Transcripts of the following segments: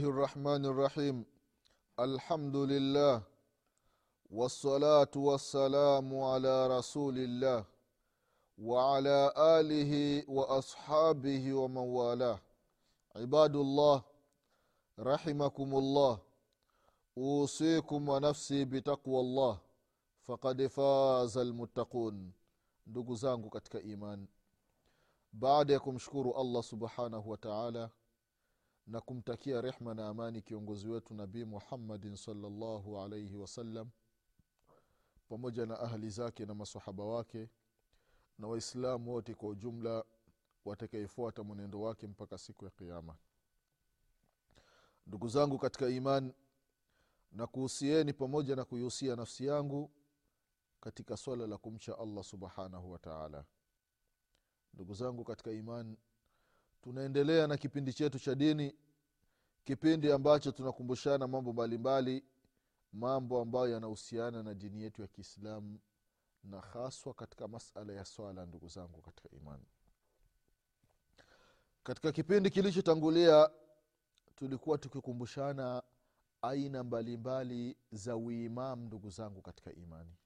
الله الرحمن الرحيم. الحمد لله والصلاة والسلام على رسول الله وعلى آله وأصحابه ومن والاه عباد الله رحمكم الله. أوصيكم ونفسي بتقوى الله. فقد فاز المتقون. Ndugu zangu katika imani. Baada subhanahu wa taala na kumtakia rehma na amani kiongozi wetu nabii muhammadin salllahu alaihi wasallam pamoja na ahli zake na masahaba wake na waislamu wote kwa ujumla watakaefuata mwenendo wake mpaka siku ya kiama ndugu zangu katika iman na kuhusieni pamoja na kuihusia nafsi yangu katika swala la kumcha allah subhanahu wataala ndugu zangu katika iman tunaendelea na kipindi chetu cha dini kipindi ambacho tunakumbushana mambo mbalimbali mambo ambayo yanahusiana na dini yetu ya kiislamu na haswa katika masala ya swala ndugu zangu katika imani. Katika kipindi kilichotangulia tulikuwa tukikumbushana aina mbalimbali za uimam ndugu zangu katika imani.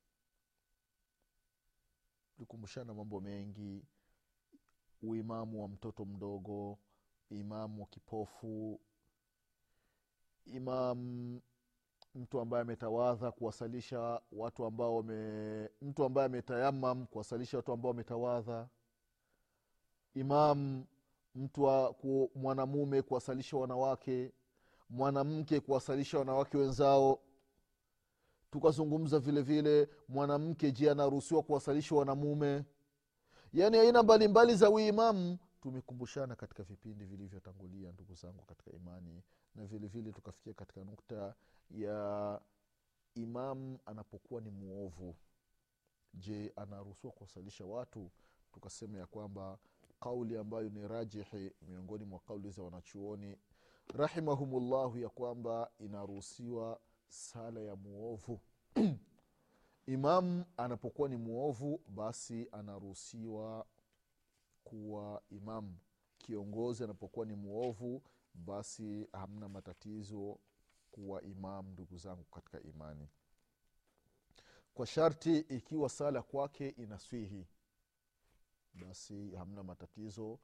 Tulikumbushana mambo mengi uimamu wa mtoto mdogo imamu wa kipofu imam mtu ambaye ametawadha kuwasalisha watu ambao wame mtu ambaye ametayamam kuwasalisha watu ambao wametawadha. Imam mtu ku, mwanamume kuwasalisha wanawake. Mwanamke kuwasalisha wanawake wenzao. Tukazungumza vile vile mwanamke je anaruhusiwa kuwasalisha wanamume? Yaani aina mbalimbali za uimamu tumekumbushana katika vipindi vilivyotangulia ndugu zangu katika imani na vile vile tukafikia katika nukta ya imam anapokuwa ni mwovu je anaruhusiwa kuwasalisha watu? Tukasema ya kwamba kauli ambayo ni rajihi miongoni mwa kauli za wanachuoni rahimahumullahu ya kwamba inaruhusiwa sala ya mwovu imam anapokuwa ni mwovu basi anaruhusiwa kuwa imam. Kiongozi anapokuwa ni mwovu basi hamna matatizo kuwa imam ndugu zangu katika imani. Kwa sharti ikiwa sala kwake inaswihi basi hamna matatizo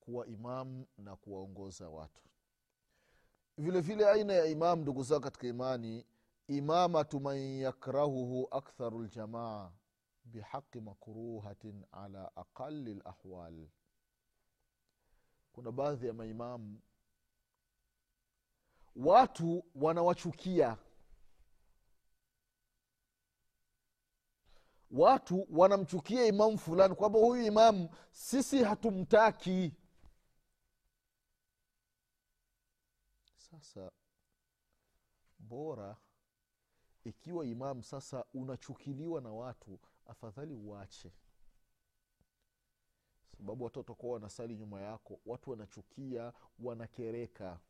kuwa imam na kuwaongoza watu. Vile vile aina ya imam ndugu zangu katika imani imamatu man yakrahuhu aktharu ljamaa bihaqi makruhatin ala aqali lahwal kuna baadhi ya maimamu watu wanawachukia. Watu wanamchukia imamu fulani kwamba huyu imamu sisi hatumtaki. Sasa bora ikiwa imamu sasa unachukiliwa na watu afadhali uache sababu watoto kuwa wanasali nyuma yako watu wanachukia wanakereka.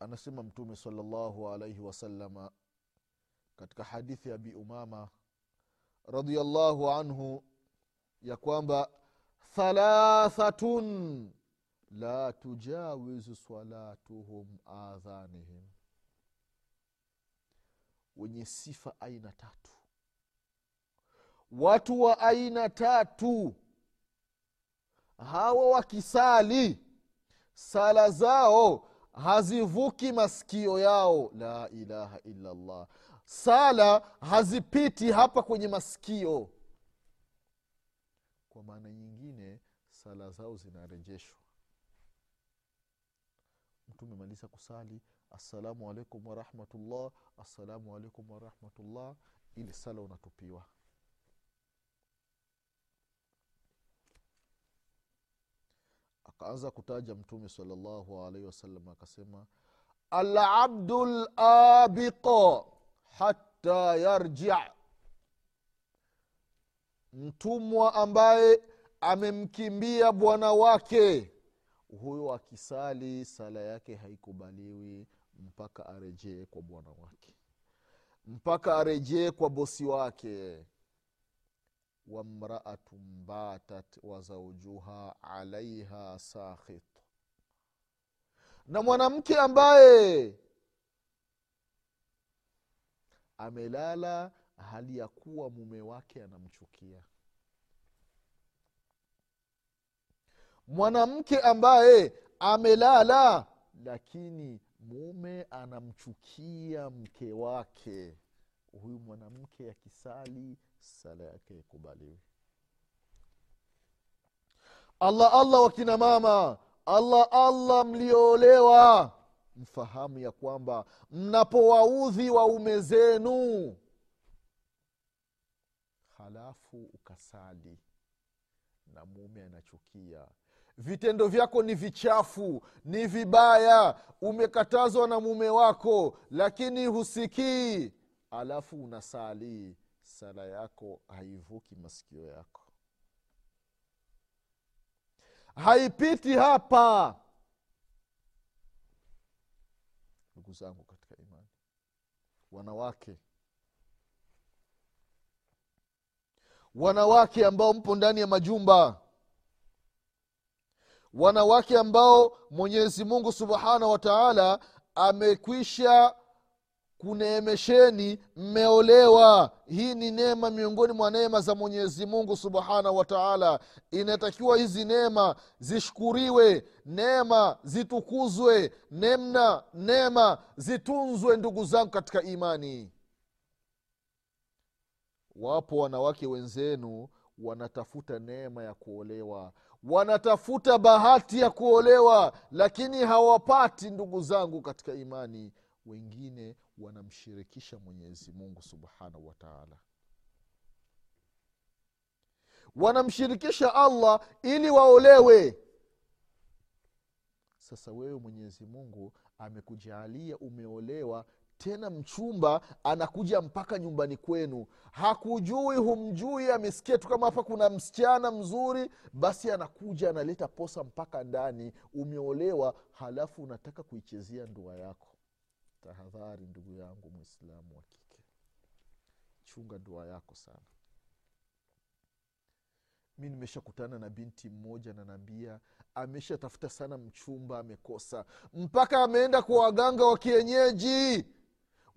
Anasema mtume salllahu alaihi wasalama katika hadithi ya abi umama radiallahu anhu ya kwamba thalathatun la tujawizu salatuhum adhanihim wenye sifa aina tatu. Watu wa aina tatu. Hawa wakisali sala zao hazivuki masikio yao. La ilaha illallah. Sala hazipiti hapa kwenye masikio. Kwa maana nyingine sala zao zinarejeshwa. Mtu umemaliza kusali assalamu alaikum warahmatullah assalamu alaikum warahmatullah ili sala unatupiwa. Akaanza kutaja mtume salllahu alaihi wasallam akasema alabdu labiqa hata yarjia mtumwa ambaye amemkimbia bwana wake huyo akisali sala yake haikubaliwi mpaka arejee kwa bwana wake. Mpaka arejee kwa bosi wake. Wamraatun batat wa zaujuha alaiha sakhit. Na mwanamke ambaye amelala hali ya kuwa mume wake anamchukia mwanamke ambaye amelala lakini mume anamchukia mke wake. Huyu mwanamke akisali sala yake ikubaliwi allah allah wakina mama. Allah allah mlioolewa. Mfahamu ya kwamba mnapowaudhi waume zenu halafu ukasali na mume anachukia vitendo vyako ni vichafu ni vibaya. Umekatazwa na mume wako lakini husikii. Alafu unasali. Sala yako haivuki masikio yako. Haipiti hapa. Ndugu zangu katika imani. Wanawake. Wanawake ambao mpo ndani ya majumba wanawake ambao mwenyezi mungu subhanahu wa taala amekwisha kuneemesheni mmeolewa. Hii ni neema miongoni mwa neema za mwenyezi mungu subhanahu wa taala. Inatakiwa hizi neema zishukuriwe neema zitukuzwe nemna neema zitunzwe ndugu zangu katika imani. Wapo wanawake wenzenu wanatafuta neema ya kuolewa wanatafuta bahati ya kuolewa lakini hawapati ndugu zangu katika imani. Wengine wanamshirikisha mwenyezi mungu subhanahu wa taala. Wanamshirikisha allah ili waolewe. Sasa wewe mwenyezi mungu amekujaalia umeolewa tena mchumba anakuja mpaka nyumbani kwenu. Hakujui humjui amesikia tu kama hapa kuna msichana mzuri basi anakuja analeta posa mpaka ndani umeolewa halafu unataka kuichezea ndoa yako. Tahadhari ndugu yangu mwislamu wa kike. Chunga ndoa yako sana. Mi nimeshakutana na binti mmoja nanaambia ameshatafuta sana mchumba amekosa. Mpaka ameenda kwa waganga wa kienyeji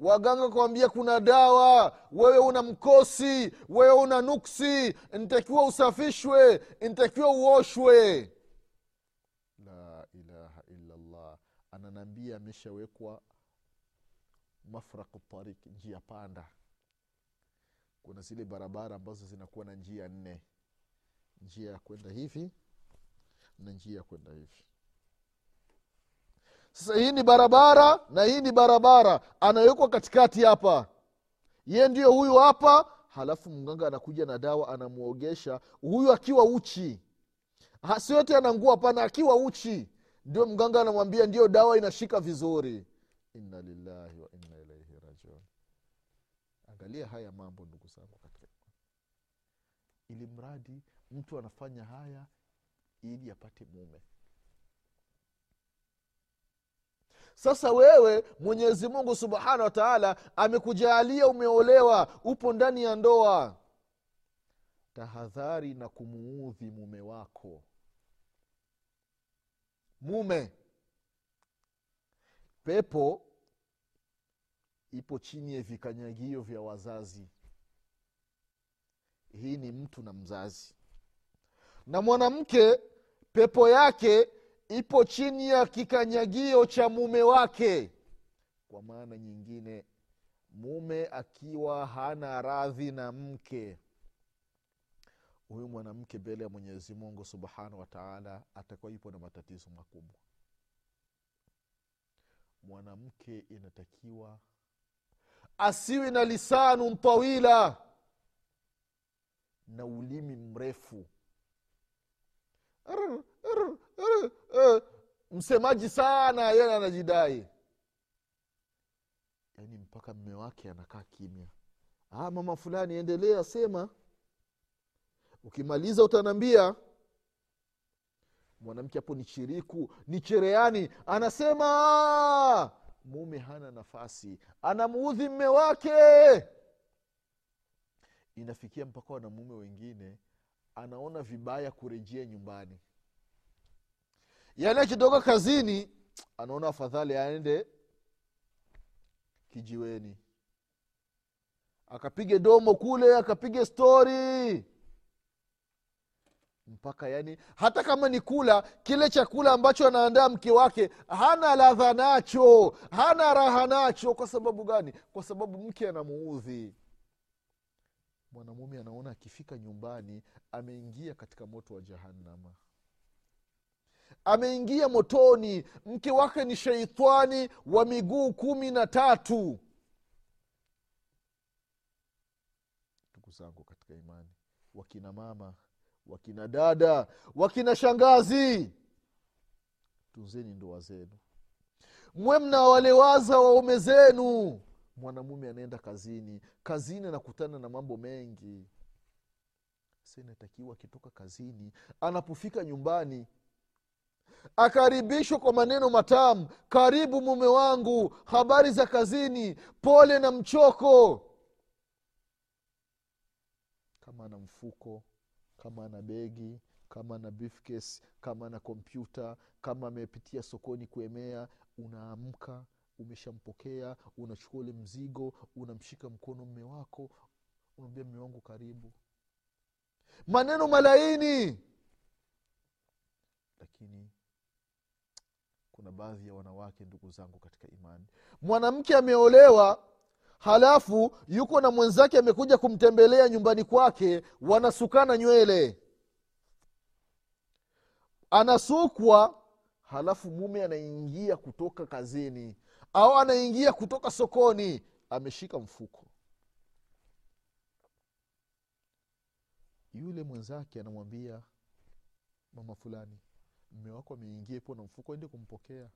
waganga kuambia kuna dawa wewe una mkosi wewe una nuksi ntakiwa usafishwe ntakiwa uoshwe. La ilaha illallah. Ananaambia ameshawekwa mafraku tarik njia panda. Kuna zile barabara ambazo zinakuwa na njia nne. Njia ya kwenda hivi na njia ya kwenda hivi sasa hii ni barabara na hii ni barabara. Anawekwa katikati hapa. Ye ndio huyu hapa halafu mganga anakuja na dawa anamwogesha. Huyu akiwa uchi. Siyote si yote anangua hapana akiwa uchi. Ndio mganga anamwambia ndio dawa inashika vizuri. Inna lillahi wa inna ilaihi rajiun. Angalia haya mambo ndugu zangu. Katika ili mradi mtu anafanya haya ili apate mume sasa wewe mwenyezi mungu subhanahu wataala amekujaalia umeolewa upo ndani ya ndoa. Tahadhari na kumuudhi mume wako. Mume pepo ipo chini ya vikanyagio vya wazazi. Hii ni mtu na mzazi. Na mwanamke pepo yake ipo chini ya kikanyagio cha mume wake. Kwa maana nyingine mume akiwa hana radhi na mke. Huyu mwanamke mbele ya mwenyezi mungu subhanahu wataala atakuwa yupo na matatizo makubwa. Mwanamke inatakiwa asiwi na lisanu tawila na ulimi mrefu. Arr, arr, msemaji sana yeye anajidai. Yaani mpaka mme wake anakaa kimya. Ah, mama fulani endelea sema. Ukimaliza utanaambia mwanamke hapo ni chiriku ni chereani anasema. Mume hana nafasi anamuudhi mme wake. Inafikia mpaka wanamume wengine anaona vibaya kurejea nyumbani yaani akitoka kazini anaona afadhali aende kijiweni. Akapige domo kule akapige stori mpaka yani hata kama ni kula kile chakula ambacho anaandaa mke wake hana ladha nacho hana raha nacho. Kwa sababu gani? Kwa sababu mke anamuudhi. Mwanamume anaona akifika nyumbani ameingia katika moto wa jahannama ameingia motoni mke wake ni sheitani wa miguu kumi na tatu. Ndugu zangu katika imani wakina mama wakina dada wakina shangazi tunzeni ndoa zenu. Mwe mnawalewaza waume zenu. Mwanamume anaenda kazini kazini anakutana na mambo mengi. Sa inatakiwa akitoka kazini anapofika nyumbani akaribishwa kwa maneno matamu. Karibu mume wangu. Habari za kazini. Pole na mchoko. Kama ana mfuko kama ana begi kama ana briefcase, kama ana kompyuta kama amepitia sokoni kuemea unaamka umeshampokea unachukua ule mzigo unamshika mkono mme wako unamwambia mme wangu karibu. Maneno malaini. Lakini kuna baadhi ya wanawake ndugu zangu katika imani. Mwanamke ameolewa halafu yuko na mwenzake amekuja kumtembelea nyumbani kwake wanasukana nywele. Anasukwa halafu mume anaingia kutoka kazini au anaingia kutoka sokoni ameshika mfuko. Yule mwenzake anamwambia mama fulani mme wako ameingia ipo na mfuko ende kumpokea.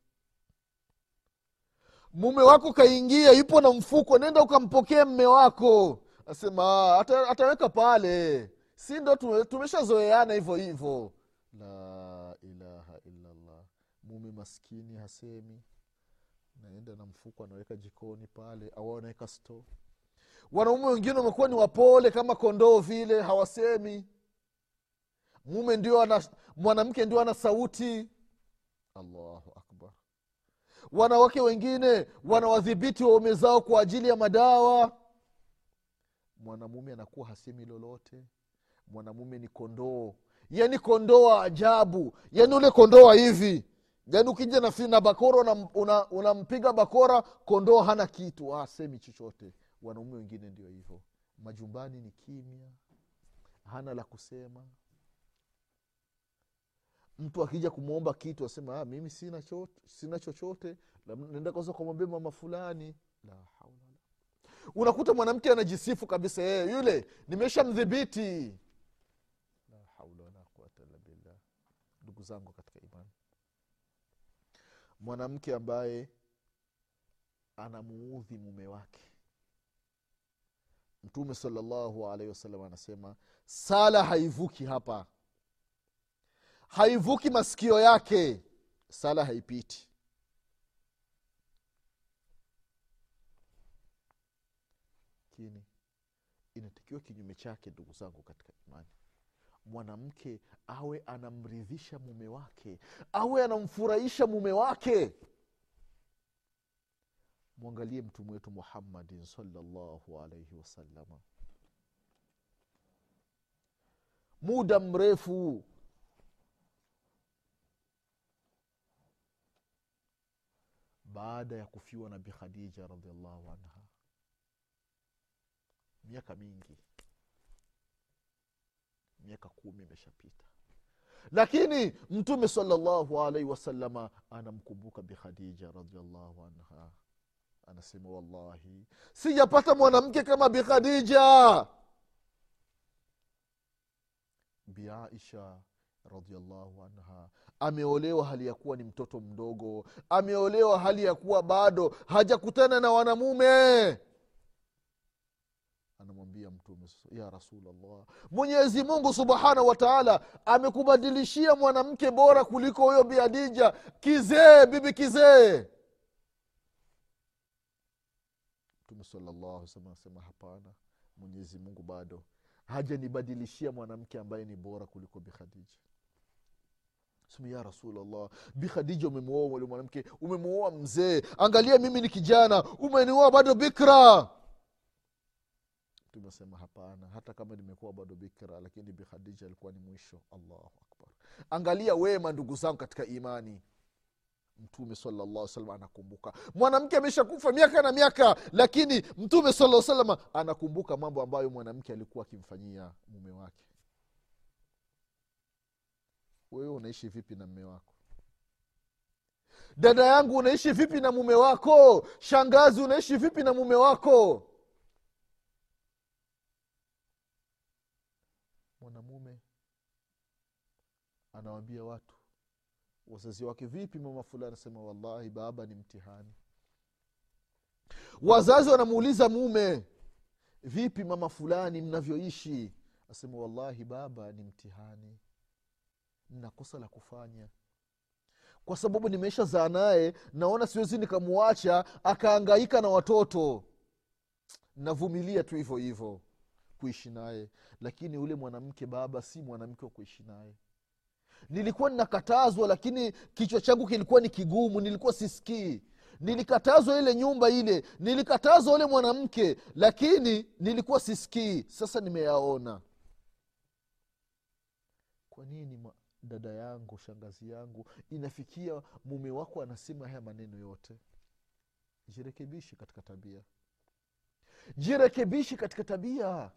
Mume wako kaingia yupo na mfuko nenda ukampokea mme wako. Asema ata, ataweka pale. Si ndo tume- tumeshazoeana hivyo hivyo. La ilaha illallah. Mume maskini hasemi. Naenda na mfuko anaweka jikoni pale au anaweka sto wanaume wengine wamekuwa ni wapole kama kondoo vile hawasemi mume ndio ana mwanamke ndio ana sauti. Allahu akbar. Wanawake wengine wanawadhibiti waume zao kwa ajili ya madawa. Mwanamume anakuwa hasemi lolote. Mwanamume ni kondoo. Yani kondoo wa ajabu. Yani ule kondoo hivi. Yani ukija na, bakora unampiga una, una bakora kondoo hana kitu. Hasemi chochote. Wanaume wengine ndio hivyo. Majumbani ni kimya. Hana la kusema mtu akija kumwomba kitu asema ah, mimi sina, cho, sina chochote naenda kwanza kumwambia mama fulani. La haula la. unakuta mwanamke anajisifu kabisa yeye yule nimesha mdhibiti la haula wala quwata illa billah. Ndugu zangu katika imani. Mwanamke ambaye anamuudhi mume wake. Mtume salallahu alaihi wasallam anasema sala haivuki hapa haivuki masikio yake sala haipiti. Lakini inatakiwa kinyume chake ndugu zangu katika imani. Mwanamke awe anamridhisha mume wake awe anamfurahisha mume wake. Mwangalie mtume wetu muhammadin salllahu alaihi wasalama muda mrefu baada ya kufiwa nabi khadija radiallahu anha. Miaka mingi. Miaka kumi imeshapita. Lakini mtume salllahu alaihi wasalama anamkumbuka bikhadija radiallahu anha. Anasema wallahi sijapata mwanamke kama bikhadija biaisha radiallahu anha ameolewa hali ya kuwa ni mtoto mdogo ameolewa hali ya kuwa bado hajakutana na wanamume. Anamwambia mtume ya rasulllah mwenyezi mungu subhanahu wataala amekubadilishia mwanamke bora kuliko huyo biadija kizee bibi kizee. Mtume salllahu anasema hapana mwenyezi mungu bado hajanibadilishia mwanamke ambaye ni bora kuliko bikhadija sema ya rasulllah bikhadija umemwoa ule mwanamke umemwoa mzee. Angalia mimi ni kijana umenioa bado bikra. Tumesema hapana hata kama nimekuwa bado bikra lakini bikhadija alikuwa ni mwisho. Allahu akbar. Angalia wema ndugu zangu katika imani. Mtume salllah salam anakumbuka. Mwanamke ameshakufa miaka na miaka lakini mtume salaa salama anakumbuka mambo ambayo mwanamke alikuwa akimfanyia mume wake wewe unaishi vipi na mme wako? Dada yangu unaishi vipi na mume wako? Shangazi unaishi vipi na mume wako? Mwanamume anawambia watu wazazi wake vipi mama fulani anasema wallahi baba ni mtihani wazazi wanamuuliza mume vipi mama fulani mnavyoishi? Asema wallahi baba ni mtihani nina kosa la kufanya. Kwa sababu nimeisha zaa naye naona siwezi nikamwacha akaangaika na watoto. Navumilia tu hivyo hivyo kuishi naye. Lakini ule mwanamke baba si mwanamke wa kuishi naye. Nilikuwa ninakatazwa lakini kichwa changu kilikuwa ni kigumu nilikuwa sisikii. Nilikatazwa ile nyumba ile nilikatazwa ule mwanamke lakini nilikuwa sisikii. Sasa nimeyaona. Kwa nini dada yangu shangazi yangu inafikia mume wako anasema haya maneno yote. Jirekebishi katika tabia. Jirekebishi katika tabia.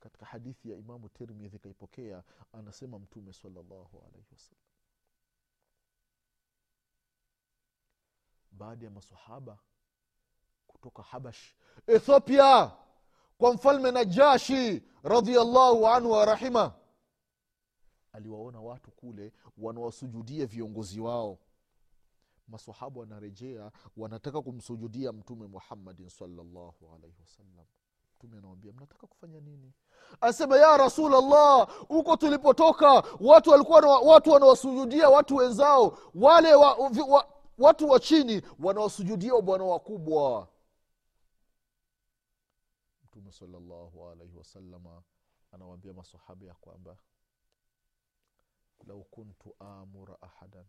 Katika hadithi ya imamu tirmidhi kaipokea anasema mtume salllahu alaihi wasallam. Baada ya masahaba kutoka habash ethiopia kwa mfalme najashi radiallahu anhu warahima aliwaona watu kule wanawasujudia viongozi wao. Masahaba wanarejea wanataka kumsujudia mtume muhammadin salllahu alaihi wasallam. Mtume anawambia mnataka kufanya nini? Asema ya rasulllah huko tulipotoka watu walikuwa watu wanawasujudia watu wenzao. Wale wa, wa, watu wa chini wanawasujudia bwana wakubwa. Mtume salllahu alaihi wasalama anawambia masahaba ya kwamba lau kuntu amura ahadan.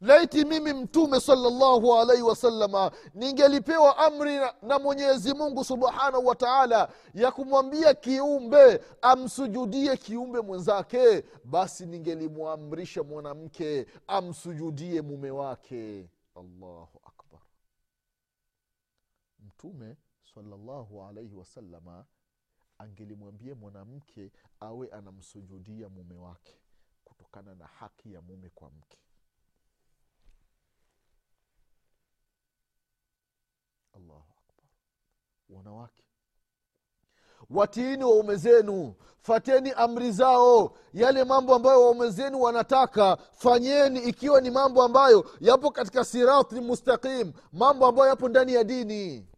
Laiti mimi mtume salllahu alaihi wasalama ningelipewa amri na, na mwenyezi mungu subhanahu wa taala ya kumwambia kiumbe amsujudie kiumbe mwenzake basi ningelimwamrisha mwanamke amsujudie mume wake. Allahu akbar. Mtume salllahu alaihi wasalama angelimwambia mwanamke awe anamsujudia mume wake kutokana na haki ya mume kwa mke. Allahu akbar. Wanawake watiini waume zenu fateni amri zao. Yale mambo ambayo waume zenu wanataka fanyeni ikiwa ni mambo ambayo yapo katika sirati mustaqim mambo ambayo yapo ndani ya dini.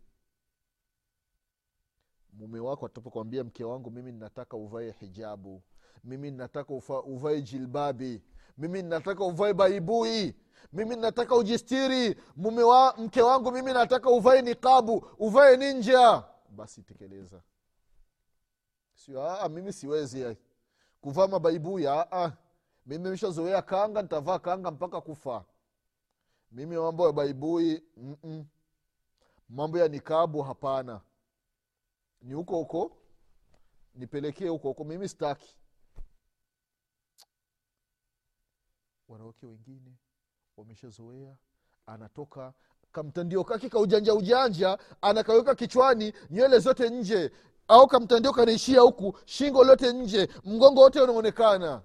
Mume wako atapokwambia mke wangu mimi ninataka uvae hijabu mimi nataka uvae jilbabi. Mimi nataka uvae baibui. Mimi nataka ujistiri. Mume wa mke wangu mimi nataka uvae niqabu. Uvae ninja. Basi tekeleza. Sio mimi siwezi. Kuvaa mabaibui mimi mshazoea kanga nitavaa kanga mpaka kufa. Mimi mambo ya baibui mm-mm. mambo ya nikabu hapana. Ni huko huko nipelekee huko huko. Mimi sitaki wanawake wengine wameshazoea anatoka kamtandio kake ka ujanja anakaweka kichwani nywele zote nje au kamtandio kanaishia huku shingo lote nje mgongo wote unaonekana.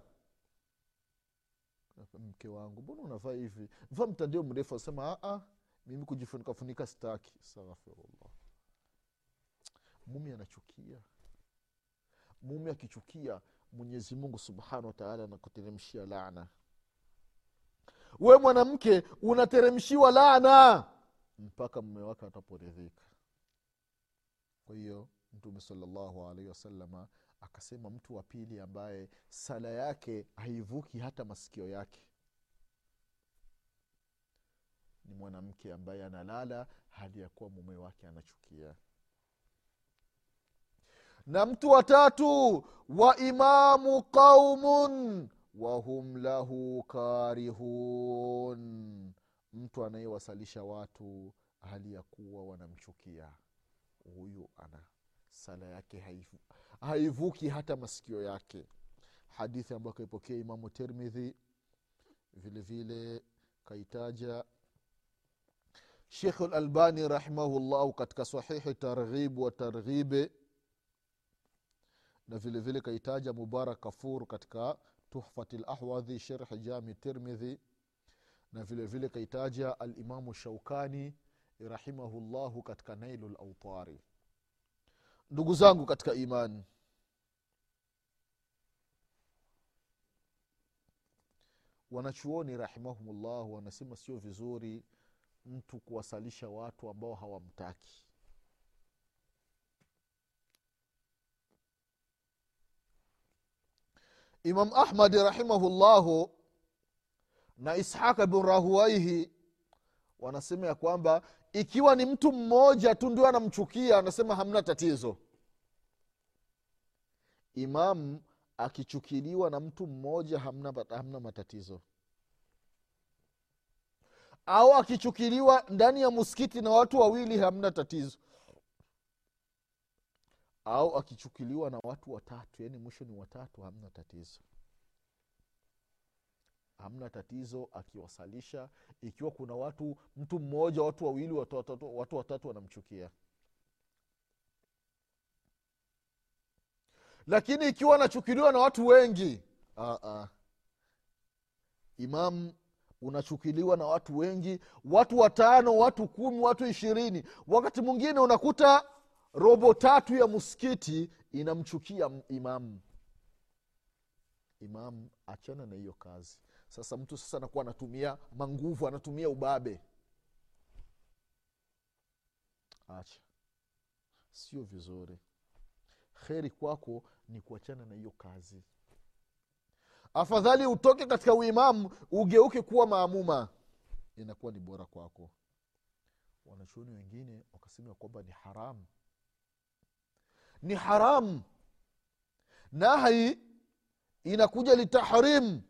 Mke wangu mbona unavaa hivi? Vaa mtandio mrefu. Asema mimi kujifunikafunika staki astaghfirullah. Mumi anachukia. Mumi akichukia mwenyezi mungu subhanahu wataala anakuteremshia laana we mwanamke unateremshiwa laana. Mpaka mume wake ataporidhika. Kwa hiyo mtume salllahu alaihi wasalama akasema mtu wa pili ambaye sala yake haivuki hata masikio yake. Ni mwanamke ambaye analala hali ya kuwa mume wake anachukia. Na mtu watatu wa imamu qaumun wahum lahu karihun. Mtu anayewasalisha watu hali ya kuwa wanamchukia. Huyu ana sala yake haivu, haivuki hata masikio yake. Hadithi ambayo kaipokea imamu termidhi vile vile kaitaja shekhu lalbani rahimahullahu katika sahihi targhib wa targhibe na vilevile vile kaitaja mubarak kafur katika tuhfati lahwadhi sherhi jami tirmidhi. Na vile vile kaitaja alimamu shaukani rahimahullahu katika nailu lautari ndugu zangu katika imani wanachuoni rahimahumullah wanasema sio vizuri mtu kuwasalisha watu ambao hawamtaki imam ahmadi rahimahullahu na ishaqa bin rahuaihi wanasema ya kwamba ikiwa ni mtu mmoja tu ndio anamchukia anasema hamna tatizo. Imamu akichukiliwa na mtu mmoja hamna, hamna matatizo. Au akichukiliwa ndani ya muskiti na watu wawili hamna tatizo au akichukiliwa na watu watatu yani mwisho ni watatu hamna tatizo hamna tatizo akiwasalisha ikiwa kuna watu mtu mmoja watu wawili watu watatu, watu watatu wanamchukia lakini ikiwa anachukiliwa na watu wengi uh-uh. imam unachukiliwa na watu wengi watu watano watu kumi watu ishirini wakati mwingine unakuta robo tatu ya msikiti inamchukia imamu imamu achana na hiyo kazi. Sasa mtu sasa anakuwa anatumia manguvu anatumia ubabe. Acha. Sio vizuri. Kheri kwako ni kuachana na hiyo kazi. Afadhali utoke katika uimamu ugeuke kuwa maamuma. Inakuwa ni bora kwako. Wanachuoni wengine wakasema kwamba ni haramu ni haramu nahi inakuja litahrim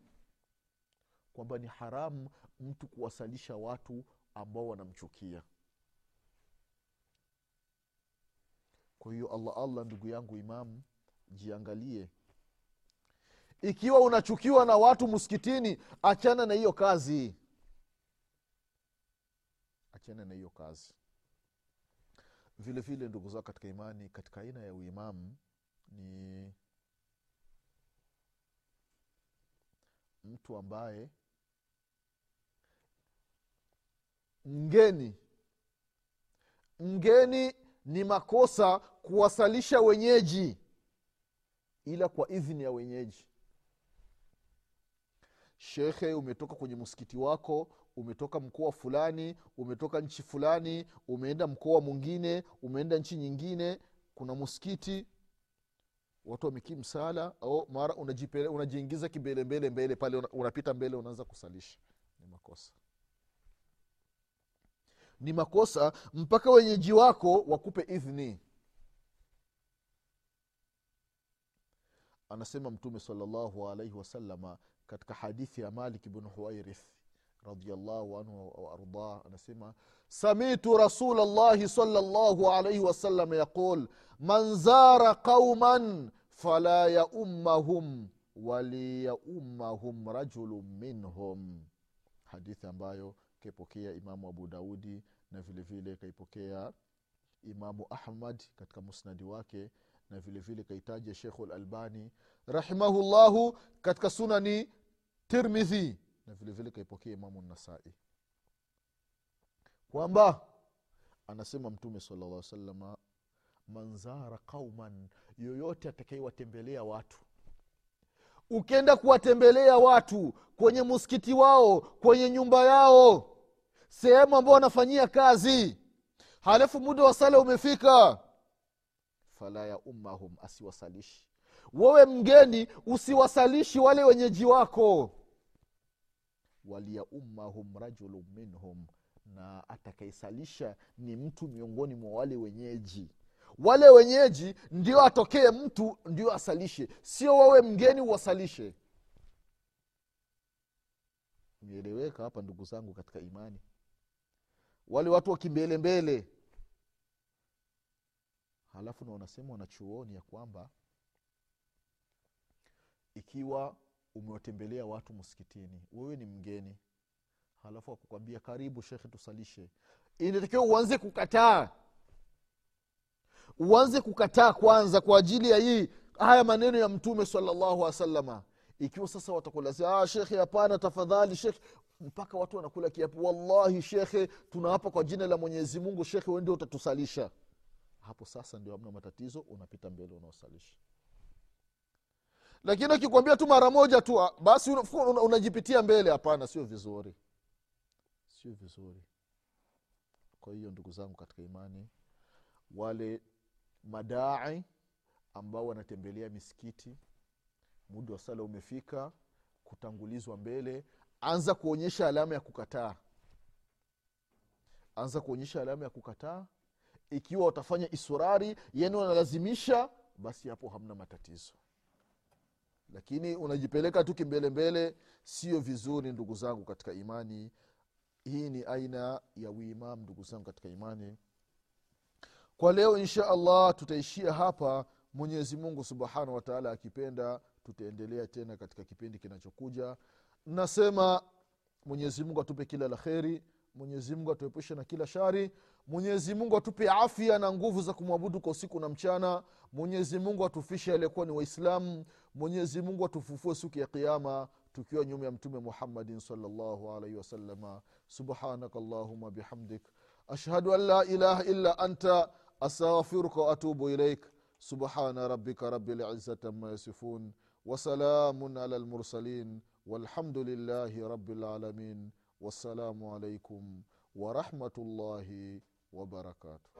kwamba ni haramu mtu kuwasalisha watu ambao wanamchukia. Kwa hiyo allah allah ndugu yangu imamu jiangalie. Ikiwa unachukiwa na watu msikitini achana na hiyo kazi. Achana na hiyo kazi vile vile ndugu zao katika imani katika aina ya uimamu ni mtu ambaye mgeni. Mgeni ni makosa kuwasalisha wenyeji ila kwa idhini ya wenyeji. Shekhe umetoka kwenye msikiti wako umetoka mkoa fulani umetoka nchi fulani umeenda mkoa mwingine umeenda nchi nyingine kuna msikiti watu wamekii msala au mara unajiingiza kimbelembele mbele pale unapita mbele unaanza kusalisha. Ni makosa. Ni makosa mpaka wenyeji wako wakupe idhni anasema mtume salllahu alaihi wasalama katika hadithi ya malik bnu huwairith radiallahu anhu waardah anasema samitu rasul llahi salllahu alaihi wasallam yaqul man zara qauman fala yaummahum waliyaummahum rajulu minhum hadithi ambayo kaipokea imamu abu daudi na vile vile kaipokea imamu ahmad katika musnadi wake na vile kaitaja shekhu lalbani rahimahullahu katika sunani tirmidhi na vile vile kaipokea imamu nasai kwamba anasema mtume sala llah salama manzara qauman yoyote atakaiwatembelea watu. Ukienda kuwatembelea watu kwenye muskiti wao kwenye nyumba yao sehemu ambao wanafanyia kazi halafu muda wa sala umefika fala ya ummahum asiwasalishi. Wewe mgeni usiwasalishi wale wenyeji wako waliyaummahum rajulu minhum na atakaesalisha ni mtu miongoni mwa wale wenyeji. Wale wenyeji ndio atokee mtu ndio asalishe sio wawe mgeni uwasalishe nieleweka hapa ndugu zangu katika imani. Wale watu wakimbelembele halafu na wanasema wanachuoni ya kwamba ikiwa umewatembelea watu msikitini. Wewe ni mgeni. Halafu akukwambia karibu shekhe tusalishe. Inatakiwa uanze kukataa. Uanze kukataa kwanza kwa ajili ya hii haya maneno ya mtume salallahu wasalama ikiwa sasa watakulazia ah, shekhe hapana tafadhali shekhe. Mpaka watu wanakula kiapo. Wallahi shekhe tunaapa kwa jina la mwenyezi mungu shekhe ndio utatusalisha hapo sasa ndio amna matatizo unapita mbele unaosalisha lakini akikwambia tu mara moja tu ah, basi unajipitia una, unajipitia mbele. Hapana sio vizuri. Sio vizuri. Kwa hiyo ndugu zangu katika imani wale madai ambao wanatembelea misikiti muda wa sala umefika kutangulizwa mbele anza kuonyesha alama ya kukataa. Anza kuonyesha alama ya kukataa. Ikiwa watafanya isurari yani wanalazimisha basi hapo hamna matatizo lakini unajipeleka tu kimbelembele sio vizuri ndugu zangu katika imani. Hii ni aina ya uimam ndugu zangu katika imani. Kwa leo insha allah tutaishia hapa. Mwenyezi mungu subhanahu wataala akipenda tutaendelea tena katika kipindi kinachokuja. Nasema mwenyezi mungu atupe kila la kheri. Mwenyezi mungu atuepushe na kila shari mwenyezi mungu atupe afya na nguvu za kumwabudu kwa usiku na mchana mwenyezi mungu atufishe aliyekuwa ni waislamu mwenyezi mungu atufufue siku ya kiama tukiwa nyuma ya mtume muhammadin salllahu alaihi wasalama subhanaka allahuma bihamdik ashhadu an la ilaha illa anta astaghfiruka waatubu ilaik subhana rabika rabi lizati ama yasifun وسلام على المرسلين والحمد لله رب العالمين والسلام عليكم ورحمة الله wabarakatuh